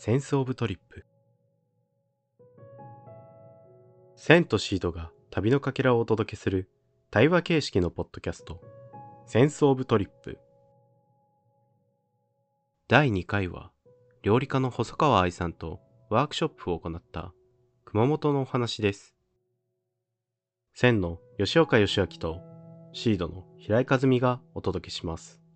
Sense of Trip。センとシードが旅のかけらをお届けする対話形式のポッドキャスト。 Sense of Trip。第2回は料理家の細川愛さんとワークショップを行った熊本のお話です。センの吉岡義明とシードの平井和美がお届けします。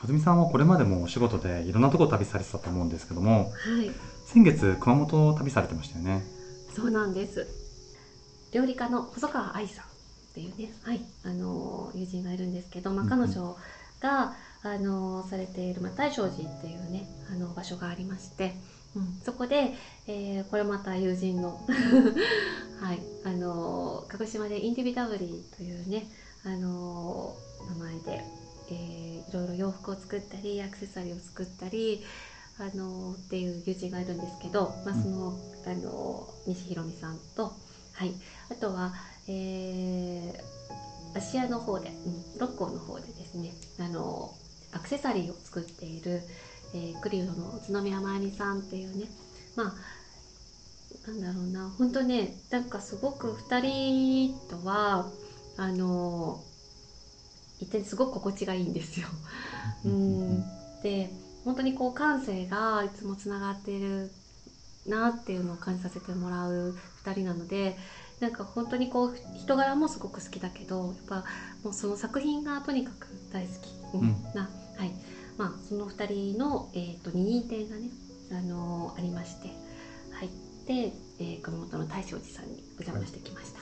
和美さんはこれまでもお仕事でいろんなところ旅されてたと思うんですけどもはい、先月熊本を旅されてましたよねそうなんです。料理家の細川愛さんっていうね、はい、あの友人がいるんですけど、まあ、うんうん彼女が、あのされている、まあ、大正寺っていうね、あの場所がありまして。うん、そこで、えーこれまた友人の、はい、あの鹿児島でインディビタブリーというね、あの名前で、えーいろいろ洋服を作ったりアクセサリーを作ったりあのっていう友人がいるんですけど、まあ、うん。その,、あの西ひろみさんと、はい、あとは、えー、芦屋の方で、うん、六甲の方でですねあのアクセサリーを作っている、えー、クリウドの宇都宮真由美さんっていうねまあなんだろうな本当ねなんかすごく2人とはあのいてすごく心地がいいんですよ。うん。で本当にこう感性がいつもつながっているなっていうのを感じさせてもらう2人なのでなんか本当にこう人柄もすごく好きだけどやっぱもうその作品がとにかく大好き、うんうん。な、はい。まあ、その2人の、えー、と二人展がね、あのーありまして、はい、で、えー熊本の大正寺さんにお邪魔してきました。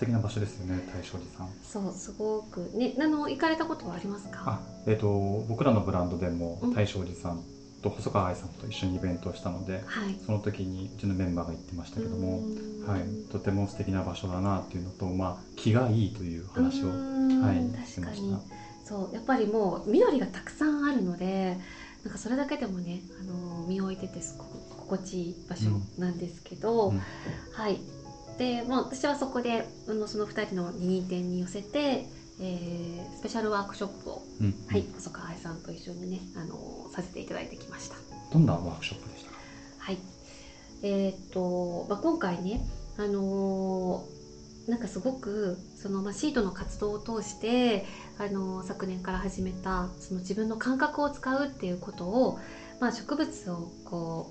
敵な場所ですよね大正寺さん。そうすごく。ねあの行かれたことはありますか？あえっ、と僕らのブランドでもうん。大正寺さんと細川愛さんと一緒にイベントをしたのではい。その時にうちのメンバーが言ってましたけども、うん。はい、とても素敵な場所だなっていうのと、まあ、気がいいという話を、うんはい、してまし確かにた。そうやっぱりもう緑がたくさんあるのでなんかそれだけでもねあの身を置いててすごく心地いい場所なんですけど、うん。はいで、まあ、私はそこであのその2人の二人展に寄せて、えースペシャルワークショップを、うんはい、細川愛さんと一緒にねあのさせていただいてきました。どんなワークショップでしたか？はい。えーっと、まあ、今回ね、あのーなんかすごくその、まあ、シートの活動を通して、あのー昨年から始めたその自分の感覚を使うっていうことを、まあ、植物をこ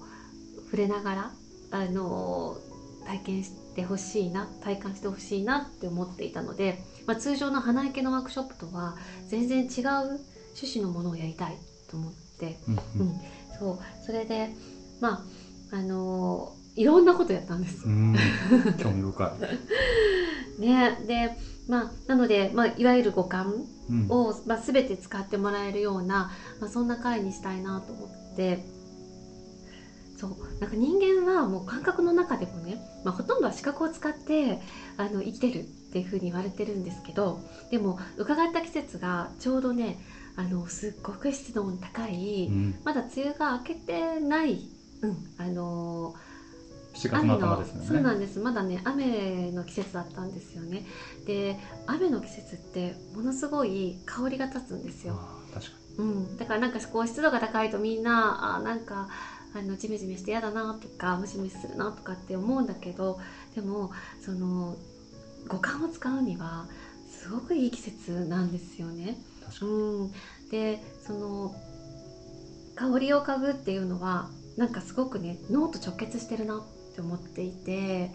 う触れながら、あのー体験してほしいな体感してほしいなって思っていたので、まあ、通常の花池のワークショップとは全然違う趣旨のものをやりたいと思って。うんうん。そう。それでまああのーいろんなことやったんです。う。ん、興味深い。ね。でまあなので、まあ、いわゆる五感うん、を、まあ、全て使ってもらえるような、まあ、そんな回にしたいなと思ってそう。なんか人間はもう感覚の中でもね、まあ、ほとんどは視覚を使ってあの生きてるっていうふうに言われてるんですけどでも伺った季節がちょうどねあのすっごく湿度の高い、うん、まだ梅雨が明けてない、うん、あの7月の頭ですよね。そうなんです。まだね雨の季節だったんですよね。で雨の季節ってものすごい香りが立つんですよ、確かうん、だからなんかこう湿度が高いとみんなあなんかあのジメジメして嫌だなとかムシムシするなとかって思うんだけどでもその五感を使うにはすごくいい季節なんですよね。うん、でその香りを嗅ぐっていうのはなんかすごくね脳と直結してるなって思っていて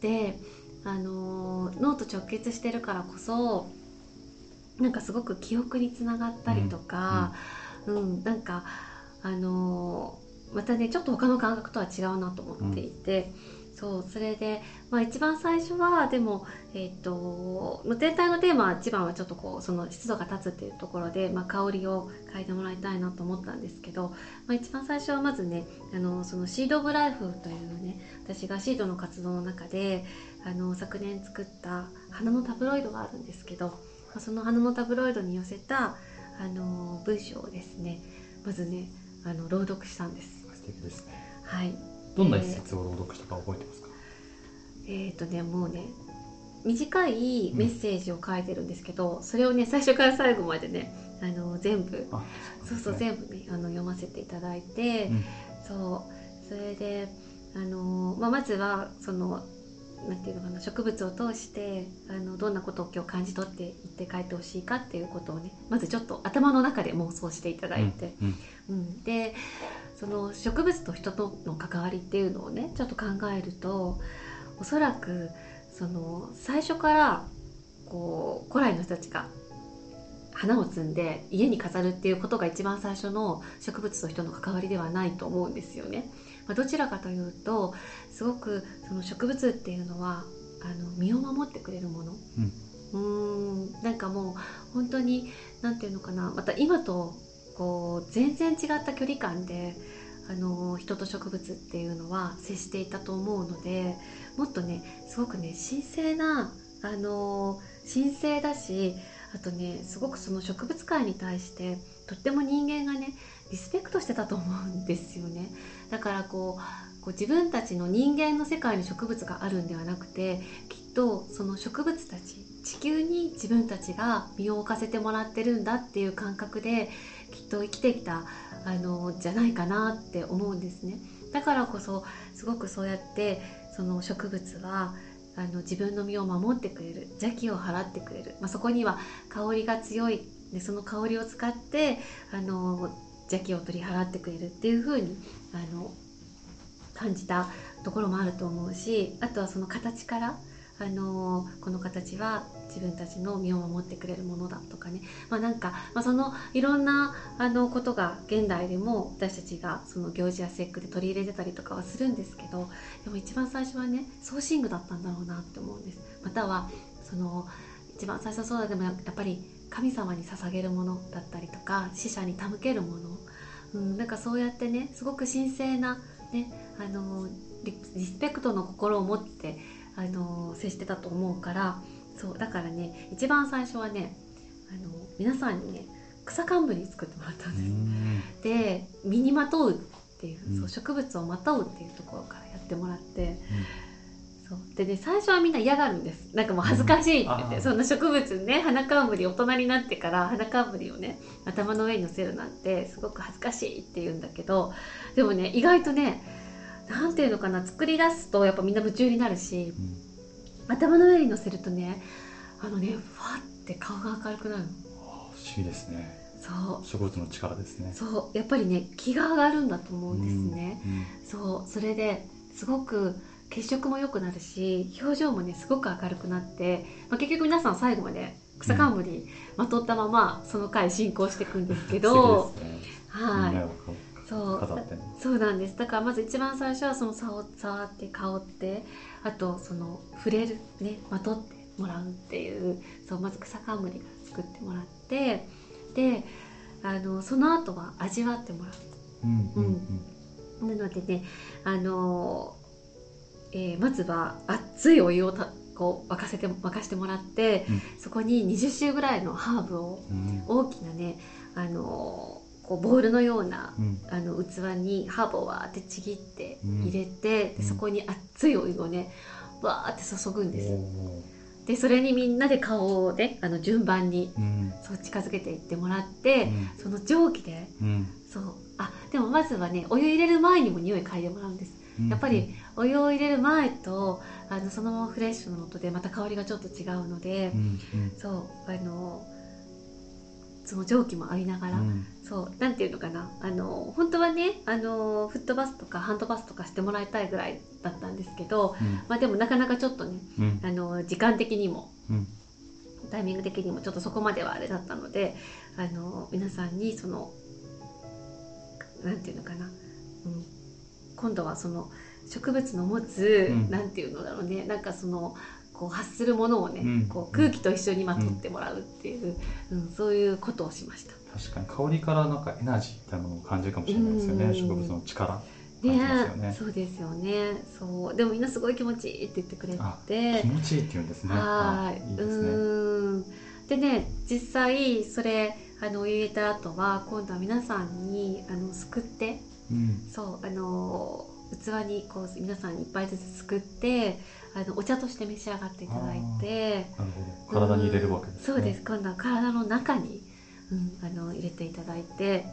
であの脳と直結してるからこそなんかすごく記憶につながったりとか、うん。なんかあのまたねちょっと他の感覚とは違うなと思っていて、そうそれで、まあ、一番最初はでも、えっと全体のテーマは一番はちょっとこうその湿度が立つっていうところで、まあ、香りを嗅いでもらいたいなと思ったんですけど、まあ、一番最初はまずねあのそのシード・オブ・ライフというね私がシードの活動の中であの昨年作った花のタブロイドがあるんですけど、まあ、その花のタブロイドに寄せたあの文章をですねまずねあの朗読したんです。素敵ですね。はい。どんな一節を朗読したか覚えてますか？えーとねもうね短いメッセージを書いてるんですけど、それをね最初から最後までねあの全部あそうそうう全部ねあの読ませていただいて、うん。そう。それであの、まあ、まずはそのなんていうのかな植物を通してあのどんなことを今日感じ取っていって帰ってほしいかっていうことをねまずちょっと頭の中で妄想していただいて、うん。うん、でその植物と人との関わりっていうのをねちょっと考えるとおそらくその最初からこう古来の人たちが花を摘んで家に飾るっていうことが一番最初の植物と人の関わりではないと思うんですよね。まあ、どちらかというとすごくその植物っていうのはあの身を守ってくれるもの。うーんなんかもう本当に何て言うのかなまた今とこう全然違った距離感であの人と植物っていうのは接していたと思うのでもっとねすごくね神聖なあの神聖だしあとねすごくその植物界に対してとっても人間がねリスペクトしてたと思うんですよね。だからこうこう自分たちの人間の世界に植物があるんではなくてきっとその植物たち地球に自分たちが身を置かせてもらってるんだっていう感覚できっと生きてきたあのじゃないかなって思うんですね。だからこそすごくそうやってその植物はあの自分の身を守ってくれる邪気を払ってくれる、まあ、そこには香りが強い。でその香りを使ってあの邪気を取り払ってくれる。っていう風にあの感じたところもあると思うしあとはその形からあのこの形は自分たちの身を守ってくれるものだとかね、まあ、なんか、まあ、そのいろんなあのことが現代でも私たちがその行事や節句で取り入れてたりとかはするんですけどでも一番最初はねソーシングだったんだろうなって思うんです。またはその一番最初そうだでもやっぱり神様に捧げるものだったりとか死者に手向けるもの、うん、なんかそうやってねすごく神聖な、ね、あのリスペクトの心を持ってあの接してたと思うからそうだからね一番最初はねあの皆さんにね草冠作ってもらったんうです。ん。で身にまとうっていう,、うん。そう植物をまとうっていうところからやってもらって、そう。でね最初はみんな嫌がるんです。なんかもう恥ずかしいって。言って、うんそんな植物ね花冠大人になってから花冠をね頭の上に乗せるなんてすごく恥ずかしいって言うんだけどでもね意外とねなんていうのかな作り出すとやっぱみんな夢中になるしうん。頭の上に乗せるとねあのねふわって顔が明るくなるの。あ不思議ですね。そう。植物の力ですね。そう。やっぱりね気が上がるんだと思うんですね、うんそう。それですごく血色も良くなるし表情もねすごく明るくなって、まあ、結局皆さん最後まで草冠まとったままその回進行していくんですけど、素敵ですね。はいそう。そうなんです。だからまず一番最初はその触触って香ってあとその触れるねまとってもらうっていうそうまず草冠が作ってもらってであのその後は味わってもらう。うんうんうん。なのでね、あのーえーまずは熱いお湯をたこう沸かせて沸かしてもらって、うん。そこに20種ぐらいのハーブをうん。大きなね、あのーこうボウルのようなうん。あの器にハーブをわーってちぎってうん。入れて、うん。でそこに熱いお湯をねわーって注ぐんです。おでそれにみんなで顔をねあの順番にーうん。そう近づけていってもらって、うん。その蒸気でうん。そう。あでもまずはねお湯入れる前にも匂い嗅いでもらうんです。うん。やっぱりお湯を入れる前とあのそのままフレッシュの音でまた香りがちょっと違うのでう、ん。そうあのその蒸気も浴びながら、うん。そうなんていうのかな。あの本当はねあのフットバスとかハンドバスとかしてもらいたいぐらいだったんですけどうん。まあでもなかなかちょっとねうん。あの時間的にもうん。タイミング的にもちょっとそこまではあれだったのであの皆さんにそのなんていうのかな、うん、今度はその植物の持つ、うん。なんていうのだろうね。なんかそのこう発するものをね、うん。こう空気と一緒にまとってもらうっていう、うん。そういうことをしました。確かに香りからなんかエナジーみたいなものを感じるかもしれないですよね。うん。植物の力。ねますよね。そうですよね。そう。でもみんなすごい気持ちいいって言ってくれあて気持ちいいって言うんですね。はい。あいいですね。うーん。でね実際それあの入れた後は今度は皆さんにあのすくって。うん。そうあの器にこう皆さんに1杯ずつ作ってあのお茶として召し上がっていただいて体に入れるわけですね。そうです。今度は体の中に、うん、あの入れていただいて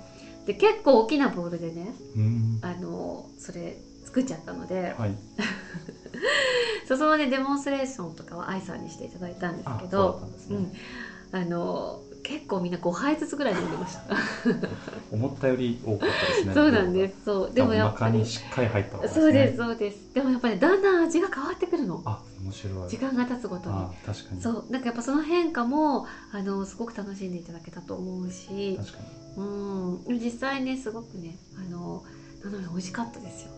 で結構大きなボウルでねうん。あのそれ作っちゃったので、はい。そそのねデモンストレーションとかは愛さんにしていただいたんですけどったんですね。うん、あの結構みんな5杯ずつぐらい飲んでました。思ったより多かったですね。そうなんです。そう。でもやっぱりしっかり入ったね。そうですそうです。でもやっぱりだんだん味が変わってくるの。あ面白い。時間が経つごとに。あ確かに。そう。なんかやっぱその変化もあのすごく楽しんでいただけたと思うし。確かに。うん。実際ねすごくねあのなので美味しかったですよ。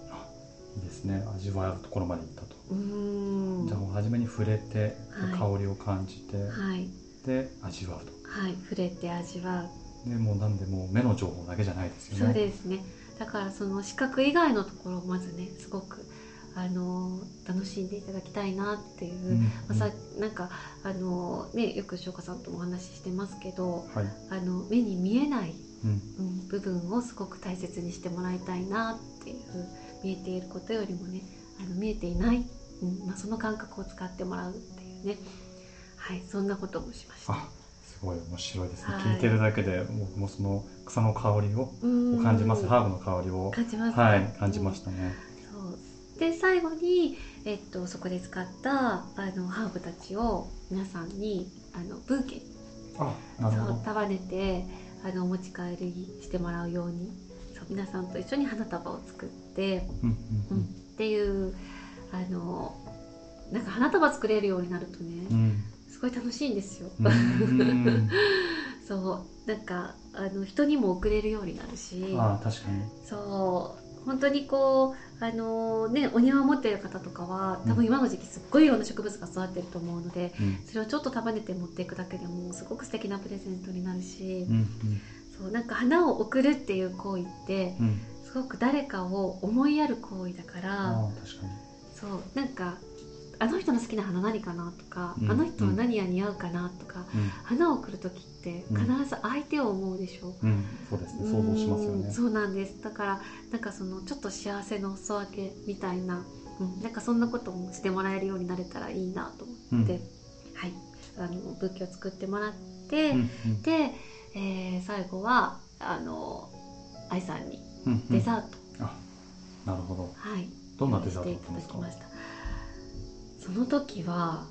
いいですね。味わえるところまでいったと、うん。じゃあもう初めに触れて、はい。香りを感じて、はいで味わうと。はい触れて味わう。でもうなんでもう目の情報だけじゃないですよね。そうですね。だからその視覚以外のところをまずねすごくあの楽しんでいただきたいなっていう、うんまあ、さなんかあのねよく翔子さんともお話ししてますけどはい、あの目に見えない、うん、うん、部分をすごく大切にしてもらいたいなっていう見えていることよりもねあの見えていない、うんまあ、その感覚を使ってもらうっていうねはいそんなこともしました。あすごい面白いですね、はい。聞いてるだけで僕もその草の香りをうん。感じます。ハーブの香りを感じますはい感じましたね、そう。で最後に、えっと、そこで使ったあのハーブたちを皆さんにあのブーケあなるほど。そう束ねてあのお持ち帰りしてもらうようにそう皆さんと一緒に花束を作って、うんうんううん。んっていうあのなんか花束作れるようになるとね、うん。すごい楽しいんですよ。うん。そう。なんかあの人にも送れるようになるし。あ確かに。そう。本当にこうあのねお庭を持っている方とかは多分今の時期すっごいいろんな植物が育ってると思うので、うん。それをちょっと束ねて持っていくだけでもすごく素敵なプレゼントになるし、うんそうなんか花を贈るっていう行為ってうん。うんすごく誰かを思いやる行為だからあ確かに。そうなんかあの人の好きな花何かなとか、うんあの人は何が似合うかなとか、うん。花を贈る時って必ず相手を思うでしょ、うん、そうですね。想像しますよね。うん。そうなんです。だからなんかそのちょっと幸せのお裾分けみたいな、うん、なんかそんなこともしてもらえるようになれたらいいなと思って、うん。はい。あの仏教を作ってもらって、うん。うん。で、えー最後はあの愛さんにうん。うん。デザート、あなるほど。はい。どんなデザートだったんですか？その時は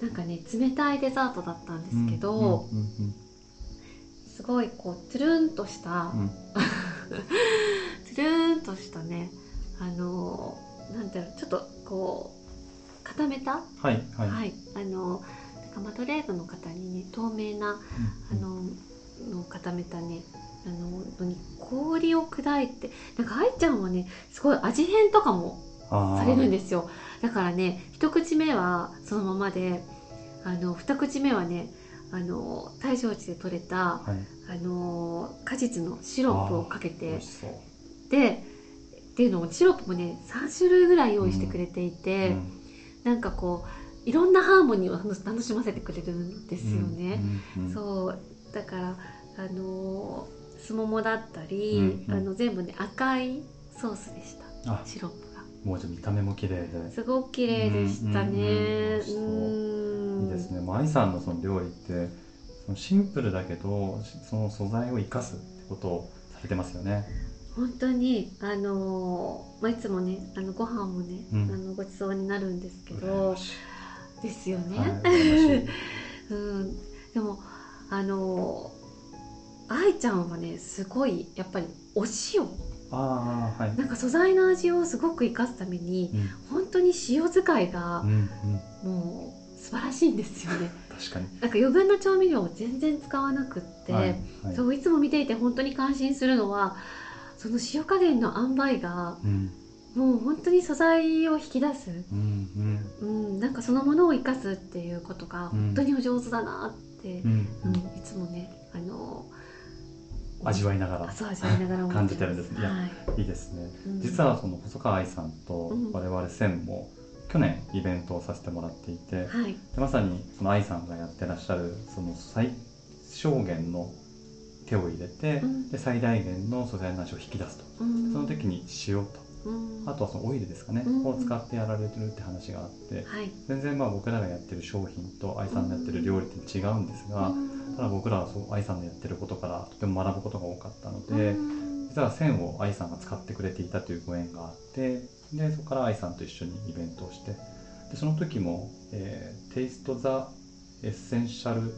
なんかね冷たいデザートだったんですけど、うんうんすごいこうトゥルンとした、うん。う んつるんとしたねあのなんだろうちょっとこう固めた？はいはい、はい、あのなんかマドレーヌの方にね透明なあうん。のの固めたねあののに氷を砕いてなんか愛ちゃんはねすごい味変とかもされるんですよ。だからね一口目はそのままであの二口目はねあの大正地で採れたはい。あの果実のシロップをかけ美てでっていうのもシロップもね3種類ぐらい用意してくれていて、うん。なんかこういろんなハーモニーを楽しませてくれるんですよね。うんうんうん。そうだからあのーすももだったり、うんうん。あの全部ね赤いソースでした。あ。シロップ。がもうじゃあ見た目も綺麗ですごく綺麗でしたね。いいですね。もう愛さんのその料理ってそのシンプルだけどその素材を生かすってことをされてますよね。本当にあのーまあ、いつもねあのご飯もね、うんあのごちそうになるんですけ羨どですよね。はい うん、でもあの愛ちゃんはねすごいやっぱりお塩ああはい。なんか素材の味をすごく生かすためにうん本当に塩使いがうんうんもう素晴らしいんですよね。確かに。なんか余分な調味料を全然使わなくって、はいはい。そういつも見ていて本当に感心するのはその塩加減の塩梅がうんもう本当に素材を引き出す、うんうん、なんかそのものを生かすっていうことがうん本当にお上手だなってうんううんんいつもねあの味わいながら感じてるんですね。はい。いいですね。うん。実はその細川愛さんとうん。我々専も去年イベントをさせてもらっていて、はい。でまさにその愛さんがやってらっしゃるその最小限の手を入れて、うん。で最大限の素材の味を引き出すと、うん。その時に塩とうんあとはそのオイルですかね、うん。を使ってやられてるって話があってはい。全然まあ僕らがやってる商品と愛さんのやってる料理って違うんですが、ただ僕らはそう愛さんのやってることからとても学ぶことが多かったので、うん。実は線を愛さんが使ってくれていたというご縁があってでそこから愛さんと一緒にイベントをしてでその時も、えー Taste the Essential、うん。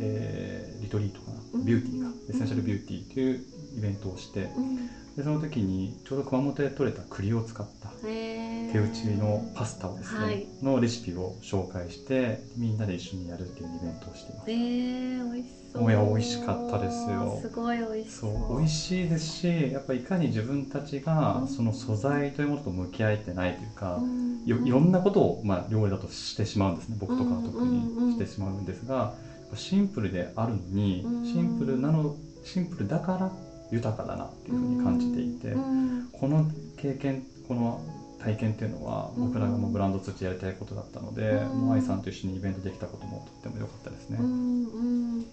えーリトリートかうんな。ビューティーかうん。 Essential Beauty というイベントをしてうんでその時にちょうど熊本で採れた栗を使った手打ちのパスタをですね、はい。のレシピを紹介してみんなで一緒にやるっていうイベントをしています。えー、美味しそう。おや美味しかったですよ。すごい美味しそそうう美味しいですしやっぱりいかに自分たちがうん。その素材というものと向き合えてないというか、うん。よいろんなことを、まあ、料理だとしてしまうんですね。僕とかは特にしてしまうんですが、シンプルであるのに、うん。シンプルなのシンプルだから豊かだなっていうふうに感じていて、うんこの経験この体験っていうのは僕らがもうブランド通じやりたいことだったので、うん。もう愛さんと一緒にイベントできたこともとっても良かったですね。うんうん。ね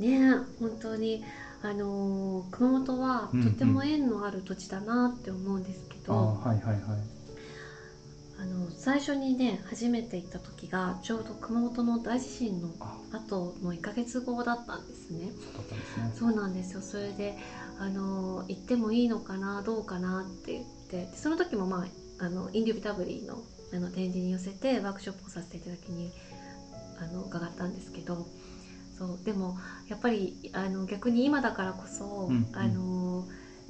え本当にあのー熊本はうんうん。とても縁のある土地だなって思うんですけあど、ーはいはいはい。あの最初にね初めて行った時がちょうど熊本の大地震のあ。後の1ヶ月後だったんですね。そうなんですよ。それであの行ってもいいのかなどうかなって言って。でその時もまああのインデュビタブリーのあの展示に寄せてワークショップをさせていただきにあの伺ったんですけど。そう。でもやっぱりあの逆に今だからこそ、うんうん。あの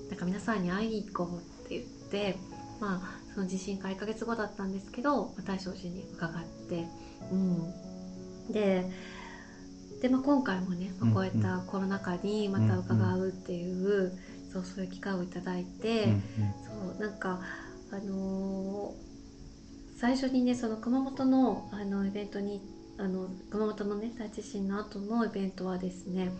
なんか皆さんに会いに行こうって言ってまあその地震から1ヶ月後だったんですけどまあ大正寺に伺って、うん、でで、まあ、今回もね、まあ、こういったコロナ禍にまた伺うっていう、そうそういう機会をいただいて、うんうん。そうなんかあのー最初にねその熊本のあのイベントにあの熊本のね大地震の後のイベントはですね、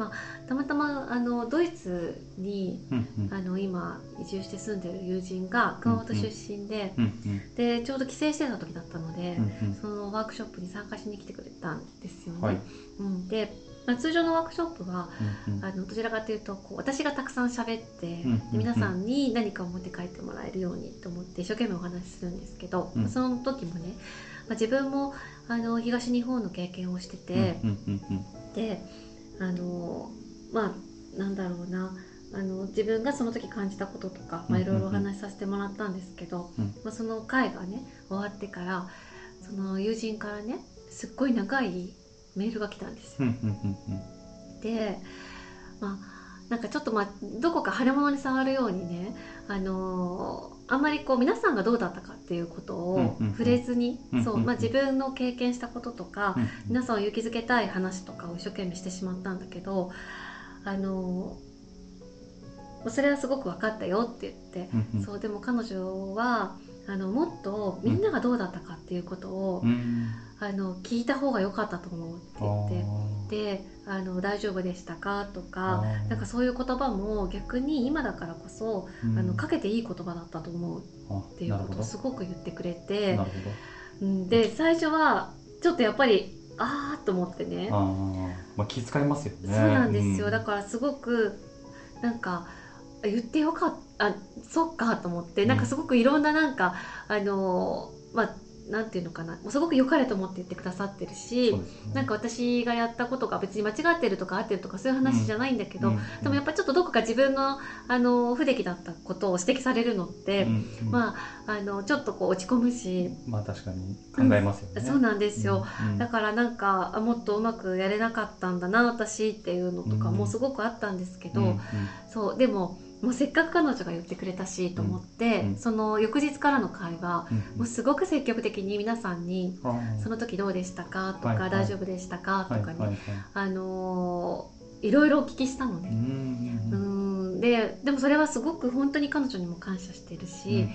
まあ、たまたまあのドイツにうんうん。あの今移住して住んでる友人が熊本出身で、うんうん。でちょうど帰省してた時だったので、うんうん。そのワークショップに参加しに来てくれたんですよね。はい。うん、で、まあ、通常のワークショップはうんうん。あのどちらかというとこう私がたくさん喋って、うんうんで皆さんに何かを持って帰ってもらえるようにと思って一生懸命お話しするんですけど、うん。その時もね、まあ、自分もあの東日本の経験をしてて、うんうんうん。であのまあなんだろうな。あの自分がその時感じたこととか、まあ、いろいろお話しさせてもらったんですけど、うん。まあ、その会がね終わってからその友人からねすっごい長いメールが来たんですよ。でまあなんかちょっとまあどこか腫れ物に触るようにねあのーあんまりこう皆さんがどうだったかっていうことうんうんうんを触れずに、自分の経験したこととか、うん皆さん。を勇気づけたい話とかを一生懸命してしまったんだけどあのーそれはすごく分かったよって言って、うんうん。そうでも彼女はあのもっとみんながどうだったかっていうことを、うん。あの聞いた方が良かったと思うって言って。あであの大丈夫でしたかとー。かなんかそういう言葉も逆に今だからこそ、うん。あのかけていい言葉だったと思うあっていうことをすごく言ってくれてで最初はちょっとやっぱりああと思ってね。まあ気遣いますよね。そうなんですよ、うん。だからすごくなんかあ言ってよかった。あそっかと思って、うん。なんかすごくいろんななんかあのまあなんていうのかな。もうすごく良かれと思って言ってくださってるし、ね。なんか私がやったことが別に間違ってるとか合ってるとかそういう話じゃないんだけど、うん。でもやっぱりちょっとどこか自分のあの不出来だったことを指摘されるのって、うん。うん。まああのちょっとこう落ち込むし、まあ確かに考えますよね、そうなんですよ、うん。だからなんかあもっとうまくやれなかったんだな私っていうのとかうんもすごくあったんですけど、うん。うん。そうでももうせっかく彼女が言ってくれたしと思って、うんうんその翌日からの会話うんもうすごく積極的に皆さんにあー「その時どうでしたか?」とか、はいはい。大丈夫でしたか?」とかね、はいはいはい。あのーいろいろお聞きしたのうね。んううん。ん。ででもそれはすごく本当に彼女にも感謝してるし、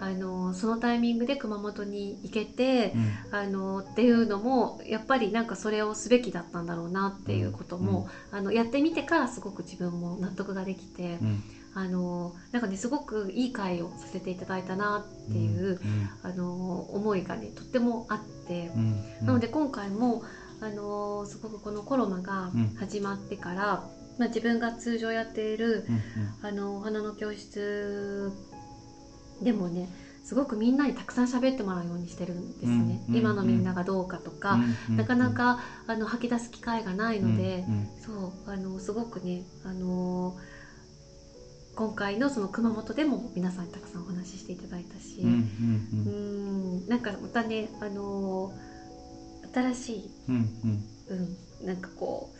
あのそのタイミングで熊本に行けて、うん。あのっていうのもやっぱりなんかそれをすべきだったんだろうなっていうことも、あのやってみてからすごく自分も納得ができて、うんあのなんかねすごくいい会をさせていただいたなっていう、あの思いがねとってもあって。うんうん。なので今回も、あのーすごくこのコロナがうん。始まってから、まあ、自分が通常やっている、うんうん。あのお花の教室でもねすごくみんなにたくさん喋ってもらうようにしてるんですね、うんうん今のみんながどうかとか、うん。なかなかあの吐き出す機会がないので、うんうん。そうあのすごくねあの今回のその熊本でも皆さんにたくさんお話ししていただいたし、うんうんうん。なんかまたねあの新しい、うんうん。うん、なんかこ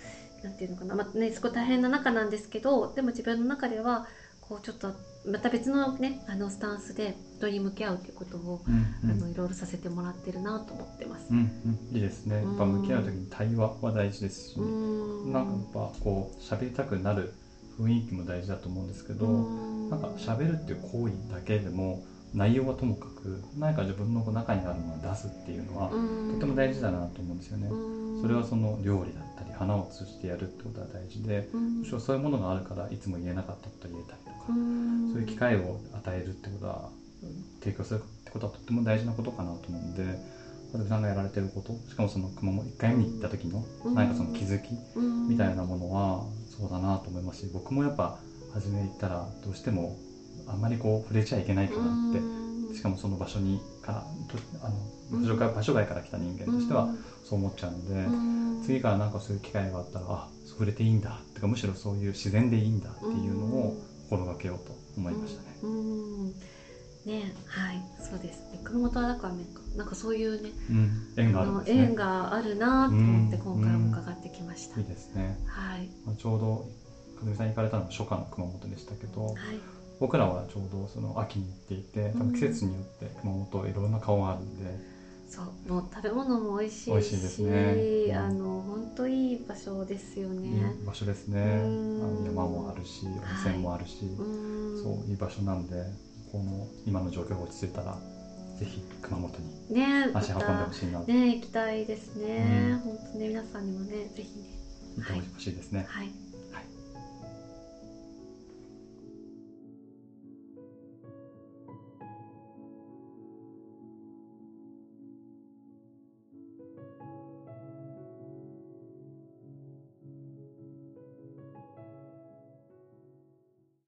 うなんていうのかな、まあね、すごい大変な中なんですけどでも自分の中ではこうちょっとまた別のねあのスタンスで人に向き合うということを、うんうん。あのいろいろさせてもらってるなと思ってます。うんうん。いいですね。やっぱ向き合う時に対話は大事ですし、うん。なんかやっぱこう喋りたくなる雰囲気も大事だと思うんですけど、うん。なんか喋るっていう行為だけでも内容はともかく何か自分の中にあるものを出すっていうのは、うん。とても大事だなと思うんですよね、うん。それはその料理だったり花を通じてやるってことは大事でうん。むしろそういうものがあるからいつも言えなかったことを言えたりとか、うん。そういう機会を与えるってことは提供するってことはとても大事なことかなと思うんでさんがやられてること。しかもその熊本1回目に行った時のうん。何かその気づきうん。みたいなものはそうだなと思いますし僕もやっぱ初め行ったらどうしてもあんまりこう触れちゃいけないかなって。うん。しかもその場所にからとあの場所外場所外から来た人間としてはそう思っちゃうので、うん。次からなんかそういう機会があったらあ触れていいんだってかむしろそういう自然でいいんだっていうのを心がけようと思いましたね。うんねはいそうです。ね熊本はだか。らねなんかそういうねうん、縁があるね。縁があるなと思ってうん今回も伺ってきました、いいですね。はい。まあ、ちょうどかずみさん行かれたのが初夏の熊本でしたけど、はい。僕らはちょうどその秋に行っていて、多分季節によって熊本いろんな顔があるんで、そうもう食べ物も美味しいし美味しいですね。あの本当いい場所ですよいね。い場所ですね。山もあるし、温泉もあるし、うん。そういい場所なんで、この今の状況が落ち着いたらぜひ熊本に足運んでたほしいな、ね行きたいですね、うん。本当ね皆さんにもねぜひね。行ってほしいですね。はい